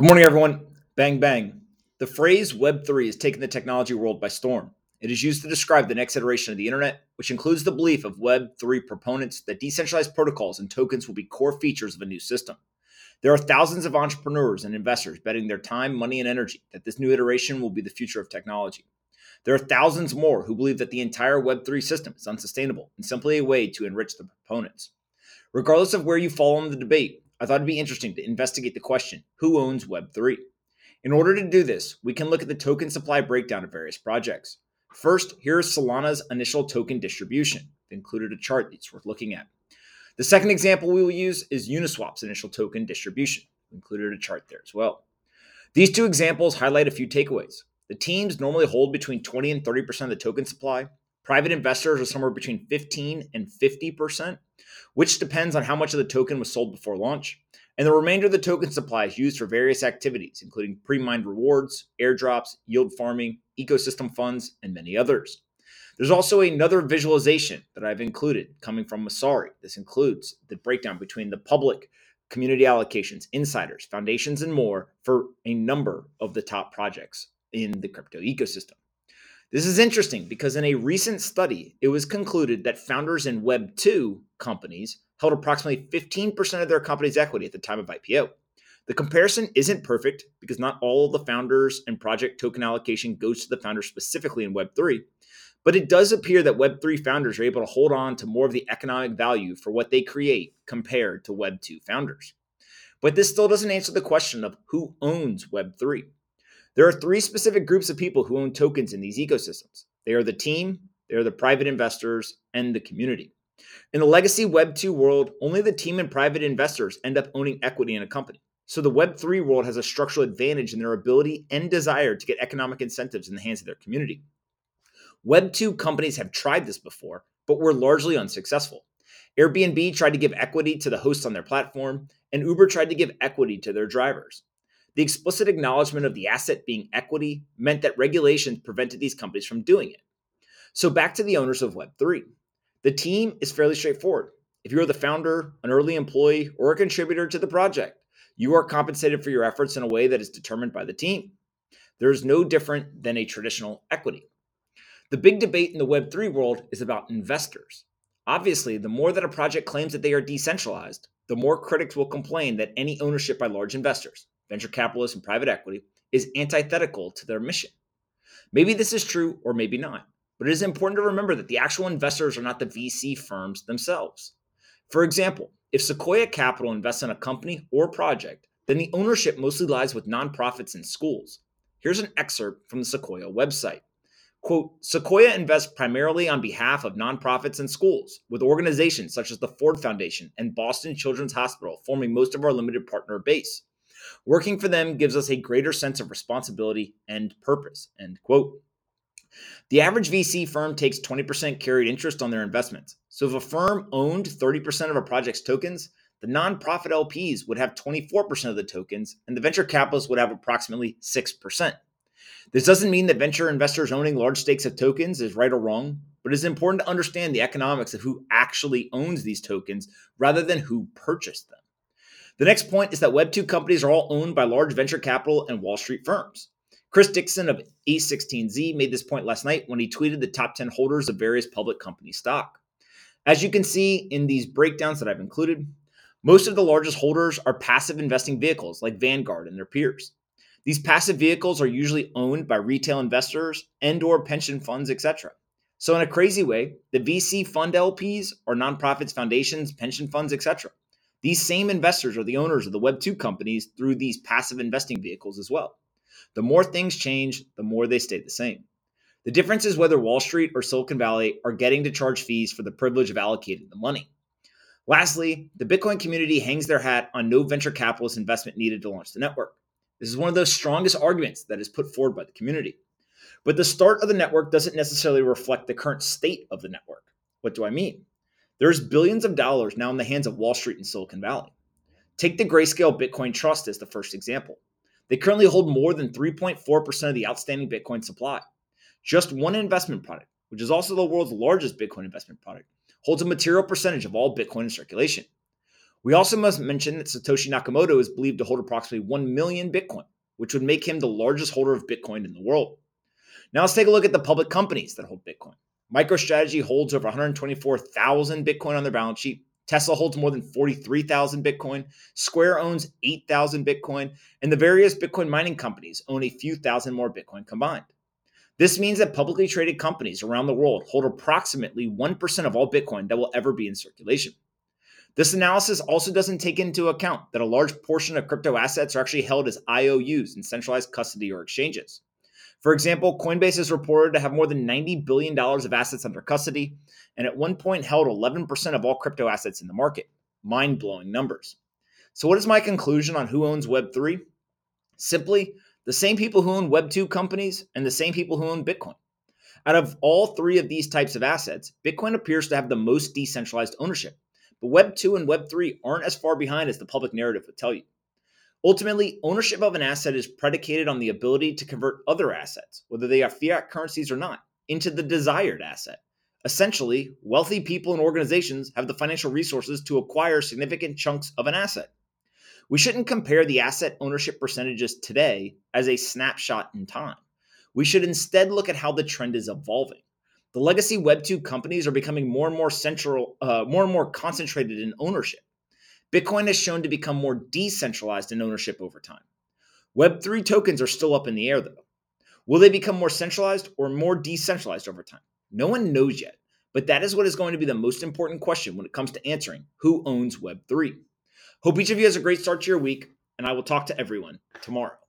Good morning, everyone. Bang, bang. The phrase Web3 has taken the technology world by storm. It is used to describe the next iteration of the internet, which includes the belief of Web3 proponents that decentralized protocols and tokens will be core features of a new system. There are thousands of entrepreneurs and investors betting their time, money, and energy that this new iteration will be the future of technology. There are thousands more who believe that the entire Web3 system is unsustainable and simply a way to enrich the proponents. Regardless of where you fall in the debate, I thought it'd be interesting to investigate the question who owns Web3? In order to do this, we can look at the token supply breakdown of various projects. First, here is Solana's initial token distribution. I've included a chart that's worth looking at. The second example we will use is Uniswap's initial token distribution. I've included a chart there as well. These two examples highlight a few takeaways. The teams normally hold between 20 and 30% of the token supply. Private investors are somewhere between 15 and 50% which depends on how much of the token was sold before launch. And the remainder of the token supply is used for various activities, including pre mined rewards, airdrops, yield farming, ecosystem funds, and many others. There's also another visualization that I've included coming from Messari. This includes the breakdown between the public, community allocations, insiders, foundations, and more for a number of the top projects in the crypto ecosystem. This is interesting because in a recent study, it was concluded that founders in Web 2 companies held approximately 15% of their company's equity at the time of IPO. The comparison isn't perfect because not all of the founders and project token allocation goes to the founders specifically in Web3, but it does appear that Web3 founders are able to hold on to more of the economic value for what they create compared to Web2 founders. But this still doesn't answer the question of who owns Web3. There are three specific groups of people who own tokens in these ecosystems they are the team, they are the private investors, and the community. In the legacy Web 2 world, only the team and private investors end up owning equity in a company. So the Web 3 world has a structural advantage in their ability and desire to get economic incentives in the hands of their community. Web 2 companies have tried this before, but were largely unsuccessful. Airbnb tried to give equity to the hosts on their platform, and Uber tried to give equity to their drivers. The explicit acknowledgement of the asset being equity meant that regulations prevented these companies from doing it. So, back to the owners of Web3. The team is fairly straightforward. If you are the founder, an early employee, or a contributor to the project, you are compensated for your efforts in a way that is determined by the team. There is no different than a traditional equity. The big debate in the Web3 world is about investors. Obviously, the more that a project claims that they are decentralized, the more critics will complain that any ownership by large investors, venture capitalists, and private equity is antithetical to their mission. Maybe this is true or maybe not, but it is important to remember that the actual investors are not the VC firms themselves. For example, if Sequoia Capital invests in a company or project, then the ownership mostly lies with nonprofits and schools. Here's an excerpt from the Sequoia website. Quote, Sequoia invests primarily on behalf of nonprofits and schools, with organizations such as the Ford Foundation and Boston Children's Hospital forming most of our limited partner base. Working for them gives us a greater sense of responsibility and purpose. End quote. The average VC firm takes 20% carried interest on their investments. So if a firm owned 30% of a project's tokens, the nonprofit LPs would have 24% of the tokens, and the venture capitalists would have approximately 6%. This doesn't mean that venture investors owning large stakes of tokens is right or wrong, but it's important to understand the economics of who actually owns these tokens rather than who purchased them. The next point is that Web2 companies are all owned by large venture capital and Wall Street firms. Chris Dixon of A16Z made this point last night when he tweeted the top 10 holders of various public company stock. As you can see in these breakdowns that I've included, most of the largest holders are passive investing vehicles like Vanguard and their peers. These passive vehicles are usually owned by retail investors and or pension funds, etc. So in a crazy way, the VC fund LPs are nonprofits, foundations, pension funds, etc. These same investors are the owners of the Web2 companies through these passive investing vehicles as well. The more things change, the more they stay the same. The difference is whether Wall Street or Silicon Valley are getting to charge fees for the privilege of allocating the money. Lastly, the Bitcoin community hangs their hat on no venture capitalist investment needed to launch the network. This is one of the strongest arguments that is put forward by the community. But the start of the network doesn't necessarily reflect the current state of the network. What do I mean? There's billions of dollars now in the hands of Wall Street and Silicon Valley. Take the Grayscale Bitcoin Trust as the first example. They currently hold more than 3.4% of the outstanding Bitcoin supply. Just one investment product, which is also the world's largest Bitcoin investment product, holds a material percentage of all Bitcoin in circulation. We also must mention that Satoshi Nakamoto is believed to hold approximately 1 million Bitcoin, which would make him the largest holder of Bitcoin in the world. Now let's take a look at the public companies that hold Bitcoin. MicroStrategy holds over 124,000 Bitcoin on their balance sheet. Tesla holds more than 43,000 Bitcoin. Square owns 8,000 Bitcoin. And the various Bitcoin mining companies own a few thousand more Bitcoin combined. This means that publicly traded companies around the world hold approximately 1% of all Bitcoin that will ever be in circulation. This analysis also doesn't take into account that a large portion of crypto assets are actually held as IOUs in centralized custody or exchanges. For example, Coinbase is reported to have more than $90 billion of assets under custody, and at one point held 11% of all crypto assets in the market. Mind blowing numbers. So, what is my conclusion on who owns Web3? Simply, the same people who own Web2 companies and the same people who own Bitcoin. Out of all three of these types of assets, Bitcoin appears to have the most decentralized ownership. But Web2 and Web3 aren't as far behind as the public narrative would tell you. Ultimately, ownership of an asset is predicated on the ability to convert other assets, whether they are fiat currencies or not, into the desired asset. Essentially, wealthy people and organizations have the financial resources to acquire significant chunks of an asset. We shouldn't compare the asset ownership percentages today as a snapshot in time. We should instead look at how the trend is evolving. The legacy Web2 companies are becoming more and more central, uh, more and more concentrated in ownership. Bitcoin has shown to become more decentralized in ownership over time. Web3 tokens are still up in the air, though. Will they become more centralized or more decentralized over time? No one knows yet, but that is what is going to be the most important question when it comes to answering who owns Web3. Hope each of you has a great start to your week, and I will talk to everyone tomorrow.